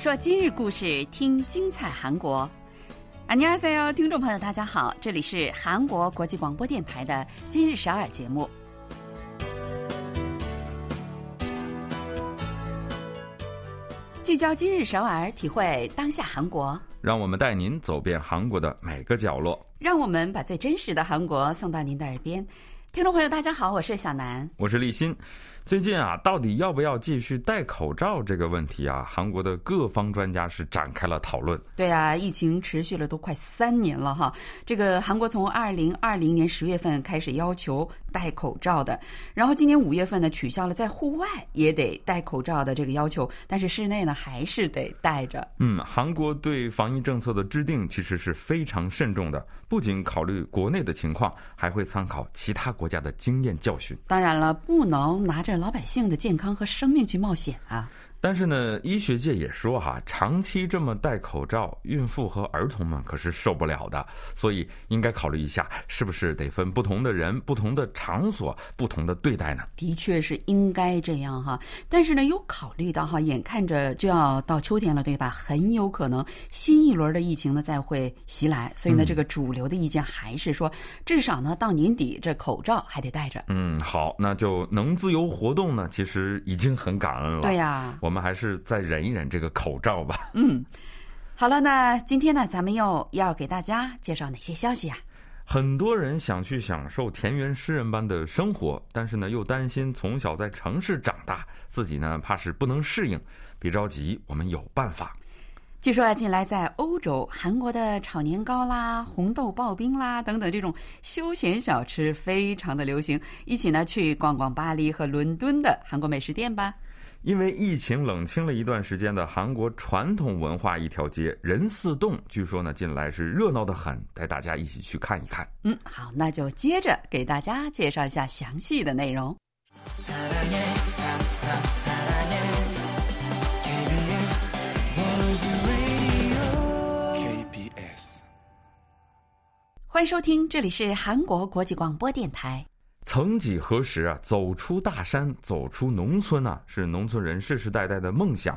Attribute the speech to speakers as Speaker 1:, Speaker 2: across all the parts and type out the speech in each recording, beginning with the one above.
Speaker 1: 说今日故事，听精彩韩国。안녕하세요，听众朋友，大家好，这里是韩国国际广播电台的今日首尔节目。聚焦今日首尔，体会当下韩国，
Speaker 2: 让我们带您走遍韩国的每个角落。
Speaker 1: 让我们把最真实的韩国送到您的耳边。听众朋友，大家好，我是小南，
Speaker 2: 我是立新。 最近啊，到底要不要继续戴口罩这个问题啊，韩国的各方专家是展开了讨论。
Speaker 1: 对啊，疫情持续了都快三年了哈。这个韩国从二零二零年十月份开始要求戴口罩的，然后今年五月份呢取消了在户外也得戴口罩的这个要求，但是室内呢还是得戴着。
Speaker 2: 嗯，韩国对防疫政策的制定其实是非常慎重的，不仅考虑国内的情况，还会参考其他国家的经验教训。
Speaker 1: 当然了，不能拿着。老百姓的健康和生命去冒险啊！
Speaker 2: 但是呢，医学界也说哈，长期这么戴口罩，孕妇和儿童们可是受不了的，所以应该考虑一下，是不是得分不同的人、不同的场所、不同的对待呢？
Speaker 1: 的确是应该这样哈，但是呢，又考虑到哈，眼看着就要到秋天了，对吧？很有可能新一轮的疫情呢再会袭来，所以呢，这个主流的意见还是说，至少呢到年底这口罩还得戴着。
Speaker 2: 嗯，好，那就能自由活动呢，其实已经很感恩了。
Speaker 1: 对呀。
Speaker 2: 我们还是再忍一忍这个口罩吧。
Speaker 1: 嗯，好了，那今天呢，咱们又要给大家介绍哪些消息啊？
Speaker 2: 很多人想去享受田园诗人般的生活，但是呢，又担心从小在城市长大，自己呢怕是不能适应。别着急，我们有办法。
Speaker 1: 据说啊，近来在欧洲，韩国的炒年糕啦、红豆刨冰啦等等这种休闲小吃非常的流行。一起呢去逛逛巴黎和伦敦的韩国美食店吧。
Speaker 2: 因为疫情冷清了一段时间的韩国传统文化一条街仁寺洞，据说呢近来是热闹的很，带大家一起去看一看。
Speaker 1: 嗯，好，那就接着给大家介绍一下详细的内容。欢迎收听，这里是韩国国际广播电台。
Speaker 2: 曾几何时啊，走出大山，走出农村啊，是农村人世世代代的梦想。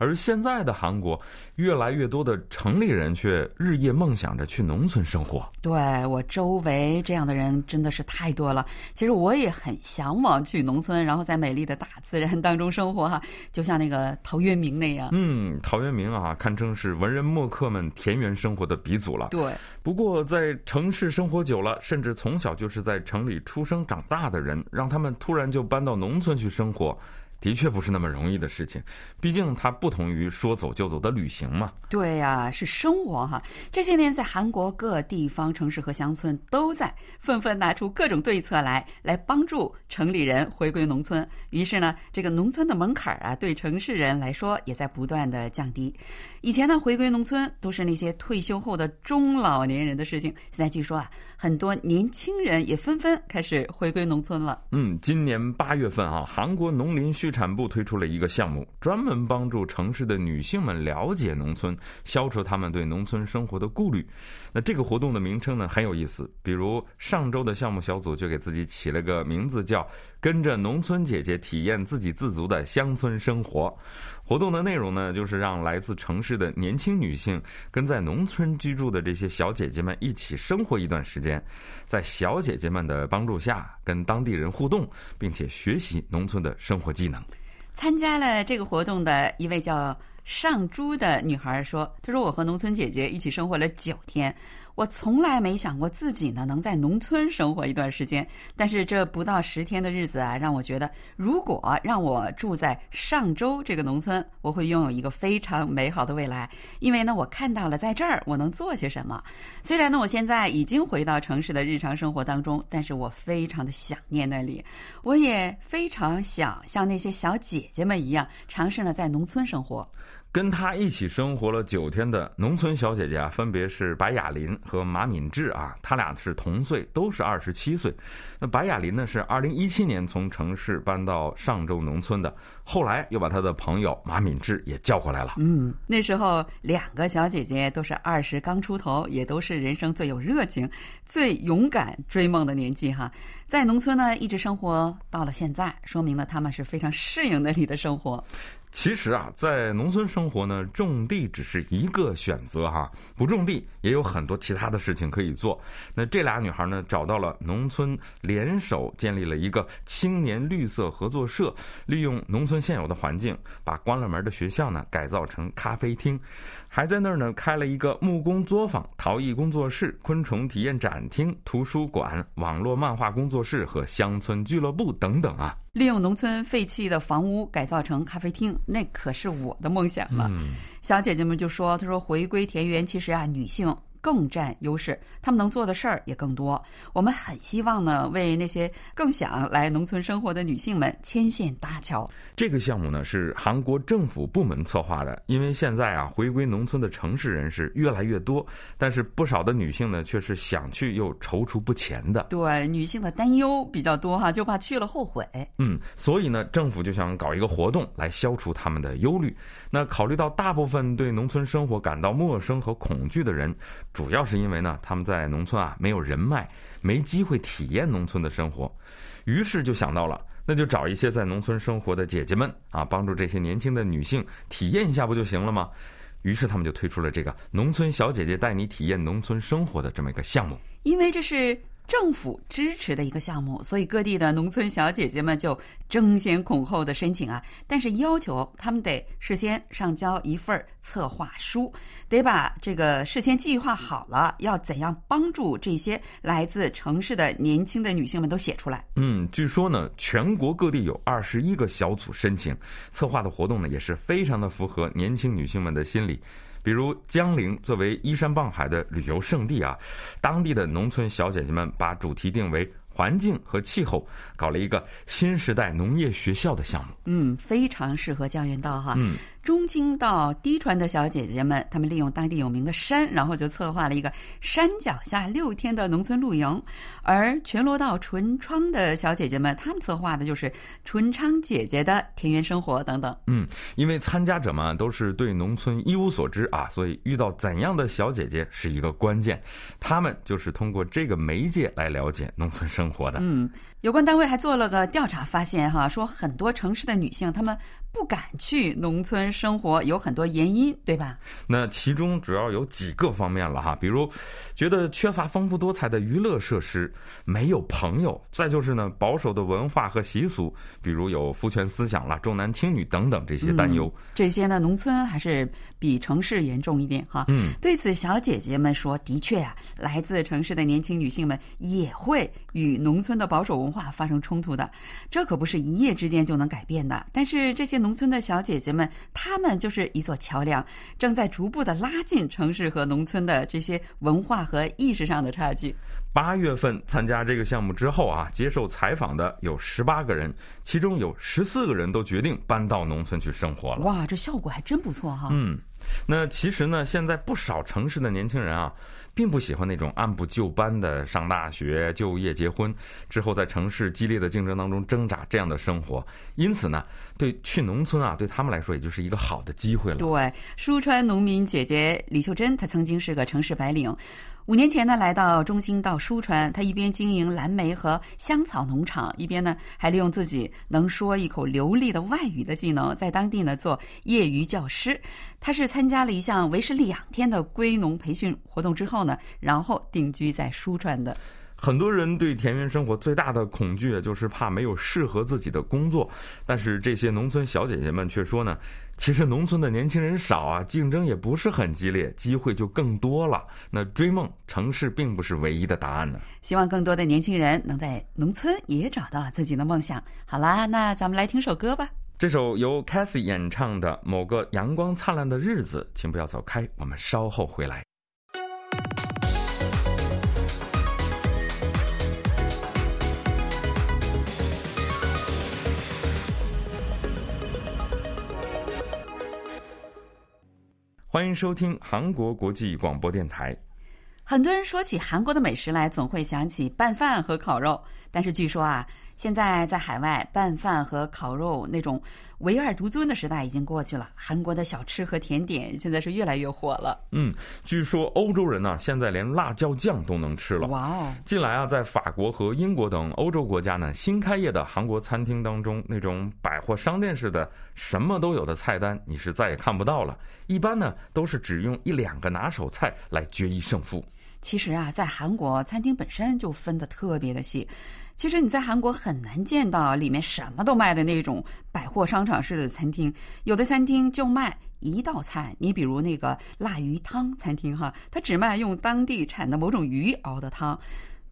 Speaker 2: 而现在的韩国，越来越多的城里人却日夜梦想着去农村生活。
Speaker 1: 对我周围这样的人真的是太多了。其实我也很向往去农村，然后在美丽的大自然当中生活哈，就像那个陶渊明那样。
Speaker 2: 嗯，陶渊明啊，堪称是文人墨客们田园生活的鼻祖了。
Speaker 1: 对。
Speaker 2: 不过在城市生活久了，甚至从小就是在城里出生长大的人，让他们突然就搬到农村去生活。的确不是那么容易的事情，毕竟它不同于说走就走的旅行嘛。
Speaker 1: 对呀，是生活哈。这些年在韩国各地方城市和乡村都在纷纷拿出各种对策来，来帮助城里人回归农村。于是呢，这个农村的门槛啊，对城市人来说也在不断的降低。以前呢，回归农村都是那些退休后的中老年人的事情。现在据说啊，很多年轻人也纷纷开始回归农村了。
Speaker 2: 嗯，今年八月份啊，韩国农林畜产部推出了一个项目，专门帮助城市的女性们了解农村，消除她们对农村生活的顾虑。那这个活动的名称呢很有意思，比如上周的项目小组就给自己起了个名字，叫“跟着农村姐姐体验自给自足的乡村生活”。活动的内容呢，就是让来自城市的年轻女性跟在农村居住的这些小姐姐们一起生活一段时间，在小姐姐们的帮助下，跟当地人互动，并且学习农村的生活技能。
Speaker 1: 参加了这个活动的一位叫。上珠的女孩说：“她说我和农村姐姐一起生活了九天，我从来没想过自己呢能在农村生活一段时间。但是这不到十天的日子啊，让我觉得，如果让我住在上周这个农村，我会拥有一个非常美好的未来。因为呢，我看到了在这儿我能做些什么。虽然呢，我现在已经回到城市的日常生活当中，但是我非常的想念那里。我也非常想像那些小姐姐们一样，尝试呢在农村生活。”
Speaker 2: 跟他一起生活了九天的农村小姐姐啊，分别是白雅琳和马敏智啊，他俩是同岁，都是二十七岁。那白雅琳呢，是二零一七年从城市搬到上周农村的，后来又把他的朋友马敏智也叫过来了。
Speaker 1: 嗯，那时候两个小姐姐都是二十刚出头，也都是人生最有热情、最勇敢追梦的年纪哈。在农村呢，一直生活到了现在，说明了他们是非常适应那里的生活。
Speaker 2: 其实啊，在农村生活呢，种地只是一个选择哈，不种地也有很多其他的事情可以做。那这俩女孩呢，找到了农村，联手建立了一个青年绿色合作社，利用农村现有的环境，把关了门的学校呢改造成咖啡厅，还在那儿呢开了一个木工作坊、陶艺工作室、昆虫体验展厅、图书馆、网络漫画工作室和乡村俱乐部等等啊。
Speaker 1: 利用农村废弃的房屋改造成咖啡厅，那可是我的梦想了。小姐姐们就说：“她说回归田园，其实啊，女性。”更占优势，他们能做的事儿也更多。我们很希望呢，为那些更想来农村生活的女性们牵线搭桥。
Speaker 2: 这个项目呢是韩国政府部门策划的，因为现在啊，回归农村的城市人是越来越多，但是不少的女性呢却是想去又踌躇不前的。
Speaker 1: 对，女性的担忧比较多哈，就怕去了后悔。
Speaker 2: 嗯，所以呢，政府就想搞一个活动来消除他们的忧虑。那考虑到大部分对农村生活感到陌生和恐惧的人。主要是因为呢，他们在农村啊没有人脉，没机会体验农村的生活，于是就想到了，那就找一些在农村生活的姐姐们啊，帮助这些年轻的女性体验一下不就行了吗？于是他们就推出了这个“农村小姐姐带你体验农村生活”的这么一个项目，
Speaker 1: 因为这是。政府支持的一个项目，所以各地的农村小姐姐们就争先恐后的申请啊。但是要求他们得事先上交一份策划书，得把这个事先计划好了要怎样帮助这些来自城市的年轻的女性们都写出来。
Speaker 2: 嗯，据说呢，全国各地有二十一个小组申请策划的活动呢，也是非常的符合年轻女性们的心理。比如江陵作为依山傍海的旅游胜地啊，当地的农村小姐姐们把主题定为。环境和气候搞了一个新时代农业学校的项目，
Speaker 1: 嗯，非常适合江原道哈。
Speaker 2: 嗯，
Speaker 1: 中青到低川的小姐姐们，她们利用当地有名的山，然后就策划了一个山脚下六天的农村露营。而全罗道纯昌的小姐姐们，她们策划的就是纯昌姐姐的田园生活等等。
Speaker 2: 嗯，因为参加者们都是对农村一无所知啊，所以遇到怎样的小姐姐是一个关键。他们就是通过这个媒介来了解农村生。活的，
Speaker 1: 嗯，有关单位还做了个调查，发现哈，说很多城市的女性，她们。不敢去农村生活有很多原因，对吧？
Speaker 2: 那其中主要有几个方面了哈，比如觉得缺乏丰富多彩的娱乐设施，没有朋友；再就是呢，保守的文化和习俗，比如有父权思想啦、重男轻女等等这些担忧。
Speaker 1: 这些呢，农村还是比城市严重一点哈。
Speaker 2: 嗯，
Speaker 1: 对此，小姐姐们说，的确啊，来自城市的年轻女性们也会与农村的保守文化发生冲突的，这可不是一夜之间就能改变的。但是这些。农村的小姐姐们，她们就是一座桥梁，正在逐步的拉近城市和农村的这些文化和意识上的差距。
Speaker 2: 八月份参加这个项目之后啊，接受采访的有十八个人，其中有十四个人都决定搬到农村去生活了。
Speaker 1: 哇，这效果还真不错哈。
Speaker 2: 嗯，那其实呢，现在不少城市的年轻人啊。并不喜欢那种按部就班的上大学、就业、结婚之后在城市激烈的竞争当中挣扎这样的生活，因此呢，对去农村啊，对他们来说也就是一个好的机会了。
Speaker 1: 对，舒川农民姐姐李秀珍，她曾经是个城市白领。五年前呢，来到中兴到舒川，他一边经营蓝莓和香草农场，一边呢还利用自己能说一口流利的外语的技能，在当地呢做业余教师。他是参加了一项为时两天的归农培训活动之后呢，然后定居在舒川的。
Speaker 2: 很多人对田园生活最大的恐惧就是怕没有适合自己的工作，但是这些农村小姐姐们却说呢，其实农村的年轻人少啊，竞争也不是很激烈，机会就更多了。那追梦，城市并不是唯一的答案呢。
Speaker 1: 希望更多的年轻人能在农村也找到自己的梦想。好啦，那咱们来听首歌吧。
Speaker 2: 这首由 Cassie 演唱的《某个阳光灿烂的日子》，请不要走开，我们稍后回来。欢迎收听韩国国际广播电台。
Speaker 1: 很多人说起韩国的美食来，总会想起拌饭和烤肉。但是据说啊，现在在海外拌饭和烤肉那种唯二独尊的时代已经过去了，韩国的小吃和甜点现在是越来越火了。
Speaker 2: 嗯，据说欧洲人呢现在连辣椒酱都能吃了。
Speaker 1: 哇哦！
Speaker 2: 近来啊，在法国和英国等欧洲国家呢，新开业的韩国餐厅当中，那种百货商店式的什么都有的菜单，你是再也看不到了。一般呢，都是只用一两个拿手菜来决一胜负。
Speaker 1: 其实啊，在韩国餐厅本身就分得特别的细。其实你在韩国很难见到里面什么都卖的那种百货商场式的餐厅，有的餐厅就卖一道菜。你比如那个辣鱼汤餐厅哈，它只卖用当地产的某种鱼熬的汤；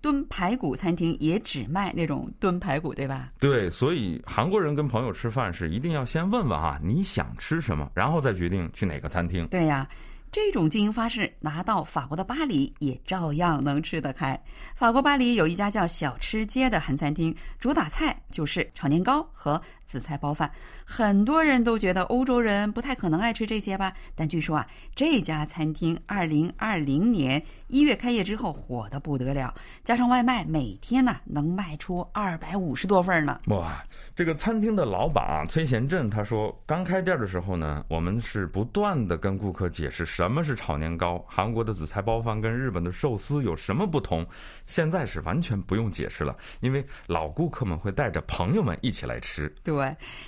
Speaker 1: 炖排骨餐厅也只卖那种炖排骨，对吧？
Speaker 2: 对，所以韩国人跟朋友吃饭是一定要先问问哈，你想吃什么，然后再决定去哪个餐厅。
Speaker 1: 对呀。这种经营方式拿到法国的巴黎也照样能吃得开。法国巴黎有一家叫小吃街的韩餐厅，主打菜就是炒年糕和紫菜包饭。很多人都觉得欧洲人不太可能爱吃这些吧？但据说啊，这家餐厅二零二零年一月开业之后火得不得了，加上外卖，每天呢能卖出二百五十多份呢。
Speaker 2: 哇！这个餐厅的老板啊，崔贤振他说，刚开店的时候呢，我们是不断的跟顾客解释。什么是炒年糕？韩国的紫菜包饭跟日本的寿司有什么不同？现在是完全不用解释了，因为老顾客们会带着朋友们一起来吃。
Speaker 1: 对，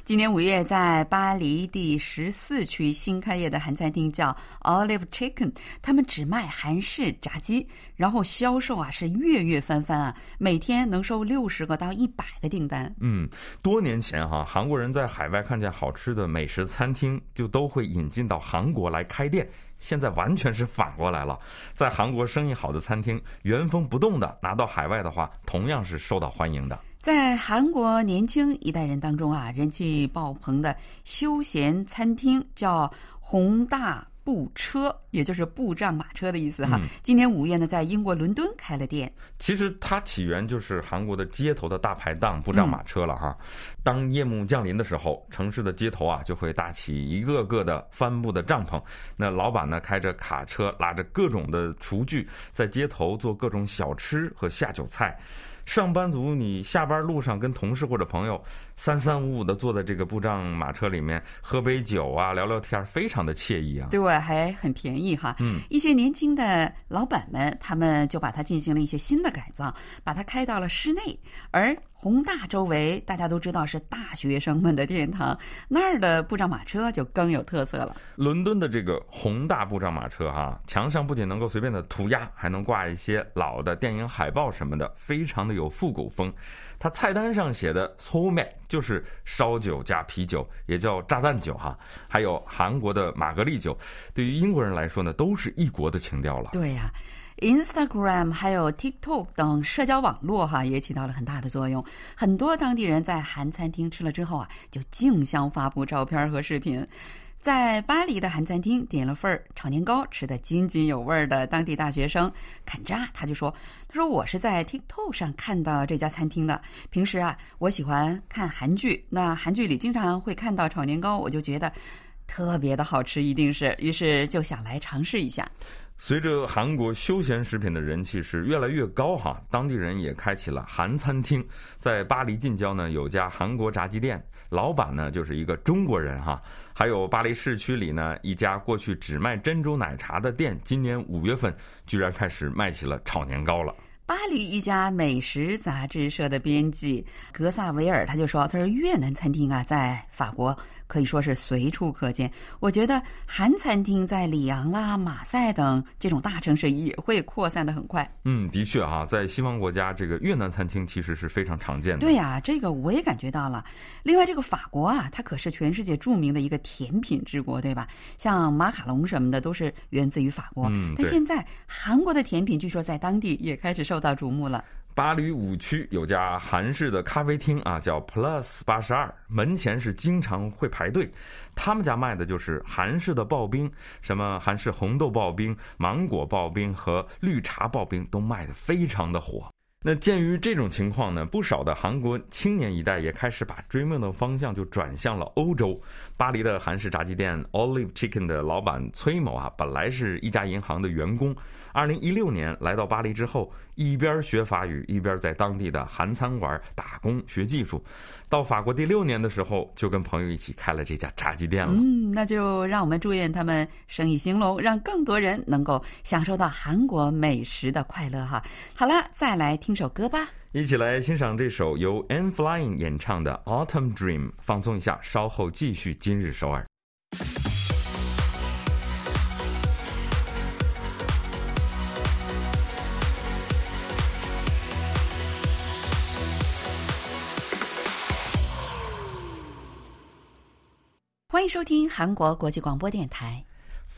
Speaker 1: 今年五月在巴黎第十四区新开业的韩餐厅叫 Olive Chicken，他们只卖韩式炸鸡，然后销售啊是月月翻番啊，每天能收六十个到一百个订单。
Speaker 2: 嗯，多年前哈，韩国人在海外看见好吃的美食餐厅，就都会引进到韩国来开店。现在完全是反过来了，在韩国生意好的餐厅原封不动的拿到海外的话，同样是受到欢迎的。
Speaker 1: 在韩国年轻一代人当中啊，人气爆棚的休闲餐厅叫宏大。步车，也就是步障马车的意思哈。今年五月呢，在英国伦敦开了店。
Speaker 2: 其实它起源就是韩国的街头的大排档步障马车了哈。当夜幕降临的时候，城市的街头啊就会搭起一个个的帆布的帐篷。那老板呢开着卡车，拉着各种的厨具，在街头做各种小吃和下酒菜。上班族，你下班路上跟同事或者朋友三三五五的坐在这个布障马车里面，喝杯酒啊，聊聊天，非常的惬意啊。
Speaker 1: 对，还很便宜哈。
Speaker 2: 嗯，
Speaker 1: 一些年轻的老板们，他们就把它进行了一些新的改造，把它开到了室内，而。宏大周围大家都知道是大学生们的天堂，那儿的步障马车就更有特色了。
Speaker 2: 伦敦的这个宏大步障马车哈，墙上不仅能够随便的涂鸦，还能挂一些老的电影海报什么的，非常的有复古风。它菜单上写的 s o m e 就是烧酒加啤酒，也叫炸弹酒哈，还有韩国的玛格丽酒，对于英国人来说呢，都是异国的情调了。
Speaker 1: 对呀。Instagram 还有 TikTok 等社交网络哈也起到了很大的作用。很多当地人在韩餐厅吃了之后啊，就竞相发布照片和视频。在巴黎的韩餐厅点了份炒年糕，吃得津津有味的当地大学生坎扎他就说：“他说我是在 TikTok 上看到这家餐厅的。平时啊，我喜欢看韩剧，那韩剧里经常会看到炒年糕，我就觉得特别的好吃，一定是，于是就想来尝试一下。”
Speaker 2: 随着韩国休闲食品的人气是越来越高哈，当地人也开启了韩餐厅。在巴黎近郊呢，有家韩国炸鸡店，老板呢就是一个中国人哈。还有巴黎市区里呢，一家过去只卖珍珠奶茶的店，今年五月份居然开始卖起了炒年糕了。
Speaker 1: 巴黎一家美食杂志社的编辑格萨维尔他就说：“他说越南餐厅啊，在法国可以说是随处可见。我觉得韩餐厅在里昂啦、马赛等这种大城市也会扩散的很快。”
Speaker 2: 嗯，的确哈，在西方国家，这个越南餐厅其实是非常常见的。
Speaker 1: 对呀，这个我也感觉到了。另外，这个法国啊，它可是全世界著名的一个甜品之国，对吧？像马卡龙什么的都是源自于法国。
Speaker 2: 嗯，
Speaker 1: 但现在韩国的甜品据说在当地也开始受。到瞩目了。
Speaker 2: 巴黎五区有家韩式的咖啡厅啊，叫 Plus 八十二，门前是经常会排队。他们家卖的就是韩式的刨冰，什么韩式红豆刨冰、芒果刨冰和绿茶刨冰都卖的非常的火。那鉴于这种情况呢，不少的韩国青年一代也开始把追梦的方向就转向了欧洲。巴黎的韩式炸鸡店 Olive Chicken 的老板崔某啊，本来是一家银行的员工。二零一六年来到巴黎之后，一边学法语，一边在当地的韩餐馆打工学技术。到法国第六年的时候，就跟朋友一起开了这家炸鸡店了。
Speaker 1: 嗯，那就让我们祝愿他们生意兴隆，让更多人能够享受到韩国美食的快乐哈。好了，再来听首歌吧，
Speaker 2: 一起来欣赏这首由 N Flying 演唱的《Autumn Dream》，放松一下，稍后继续今日首尔。
Speaker 1: 欢迎收听韩国国际广播电台。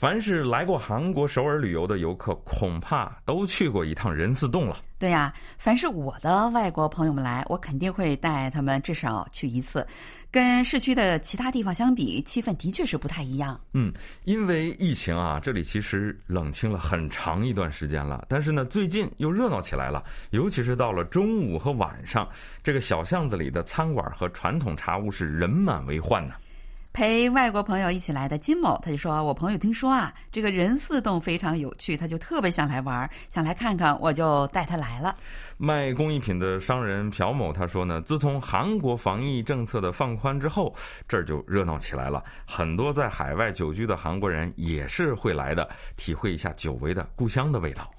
Speaker 2: 凡是来过韩国首尔旅游的游客，恐怕都去过一趟仁寺洞了。
Speaker 1: 对呀，凡是我的外国朋友们来，我肯定会带他们至少去一次。跟市区的其他地方相比，气氛的确是不太一样。
Speaker 2: 嗯，因为疫情啊，这里其实冷清了很长一段时间了。但是呢，最近又热闹起来了，尤其是到了中午和晚上，这个小巷子里的餐馆和传统茶屋是人满为患呢。
Speaker 1: 陪外国朋友一起来的金某，他就说：“我朋友听说啊，这个仁寺洞非常有趣，他就特别想来玩，想来看看，我就带他来了。”
Speaker 2: 卖工艺品的商人朴某他说呢：“自从韩国防疫政策的放宽之后，这儿就热闹起来了。很多在海外久居的韩国人也是会来的，体会一下久违的故乡的味道。”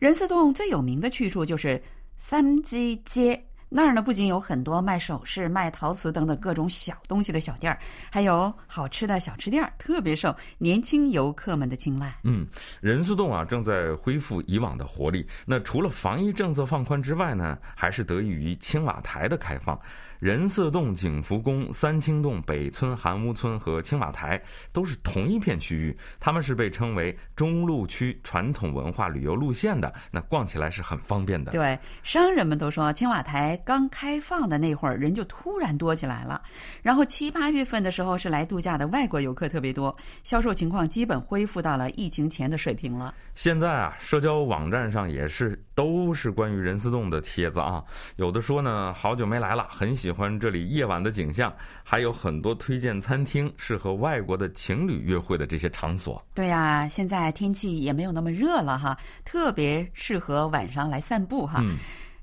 Speaker 1: 仁寺洞最有名的去处就是三基街。那儿呢，不仅有很多卖首饰、卖陶瓷等等各种小东西的小店儿，还有好吃的小吃店儿，特别受年轻游客们的青睐。
Speaker 2: 嗯，仁寺洞啊，正在恢复以往的活力。那除了防疫政策放宽之外呢，还是得益于青瓦台的开放。仁寺洞、景福宫、三清洞、北村、韩屋村和青瓦台都是同一片区域，他们是被称为中路区传统文化旅游路线的，那逛起来是很方便的。
Speaker 1: 对，商人们都说青瓦台刚开放的那会儿人就突然多起来了，然后七八月份的时候是来度假的外国游客特别多，销售情况基本恢复到了疫情前的水平了。
Speaker 2: 现在啊，社交网站上也是都是关于仁寺洞的帖子啊，有的说呢好久没来了，很喜。喜欢这里夜晚的景象，还有很多推荐餐厅，适合外国的情侣约会的这些场所。
Speaker 1: 对呀，现在天气也没有那么热了哈，特别适合晚上来散步哈。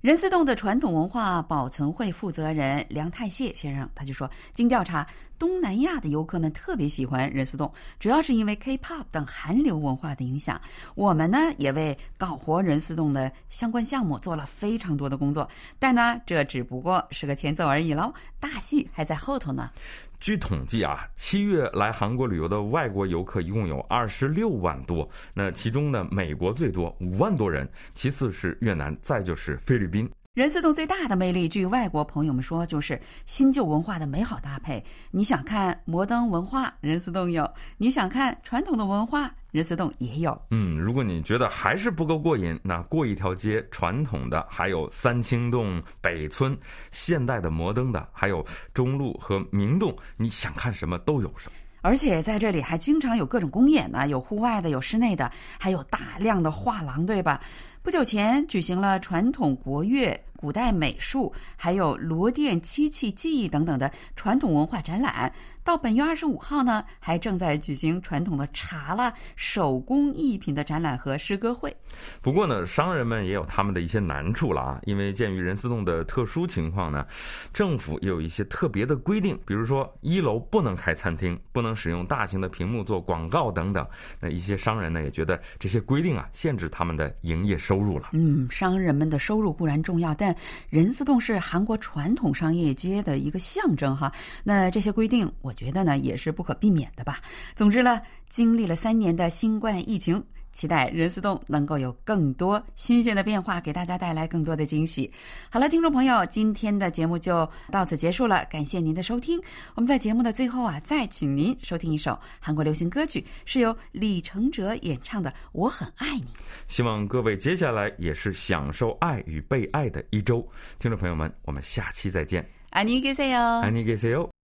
Speaker 1: 仁思洞的传统文化保存会负责人梁太谢先生他就说，经调查，东南亚的游客们特别喜欢仁思洞，主要是因为 K-pop 等韩流文化的影响。我们呢也为搞活仁思洞的相关项目做了非常多的工作，但呢这只不过是个前奏而已喽，大戏还在后头呢。
Speaker 2: 据统计啊，七月来韩国旅游的外国游客一共有二十六万多。那其中呢，美国最多五万多人，其次是越南，再就是菲律宾。
Speaker 1: 仁寺洞最大的魅力，据外国朋友们说，就是新旧文化的美好搭配。你想看摩登文化，仁寺洞有；你想看传统的文化。仁寺洞也有，
Speaker 2: 嗯，如果你觉得还是不够过瘾，那过一条街，传统的还有三清洞、北村，现代的、摩登的，还有中路和明洞，你想看什么都有什么。
Speaker 1: 而且在这里还经常有各种公演呢，有户外的，有室内的，还有大量的画廊，对吧？不久前举行了传统国乐。古代美术，还有罗甸漆器技艺等等的传统文化展览。到本月二十五号呢，还正在举行传统的茶啦、手工艺品的展览和诗歌会。
Speaker 2: 不过呢，商人们也有他们的一些难处了啊，因为鉴于仁寺洞的特殊情况呢，政府也有一些特别的规定，比如说一楼不能开餐厅，不能使用大型的屏幕做广告等等。那一些商人呢，也觉得这些规定啊，限制他们的营业时收入了。
Speaker 1: 嗯，商人们的收入固然重要，但仁寺洞是韩国传统商业街的一个象征哈，那这些规定，我觉得呢也是不可避免的吧。总之呢，经历了三年的新冠疫情。期待仁寺洞能够有更多新鲜的变化，给大家带来更多的惊喜。好了，听众朋友，今天的节目就到此结束了，感谢您的收听。我们在节目的最后啊，再请您收听一首韩国流行歌曲，是由李承哲演唱的《我很爱你》。
Speaker 2: 希望各位接下来也是享受爱与被爱的一周。听众朋友们，我们下期再见。
Speaker 1: 안녕히계세 요。
Speaker 2: 안녕히계세 요。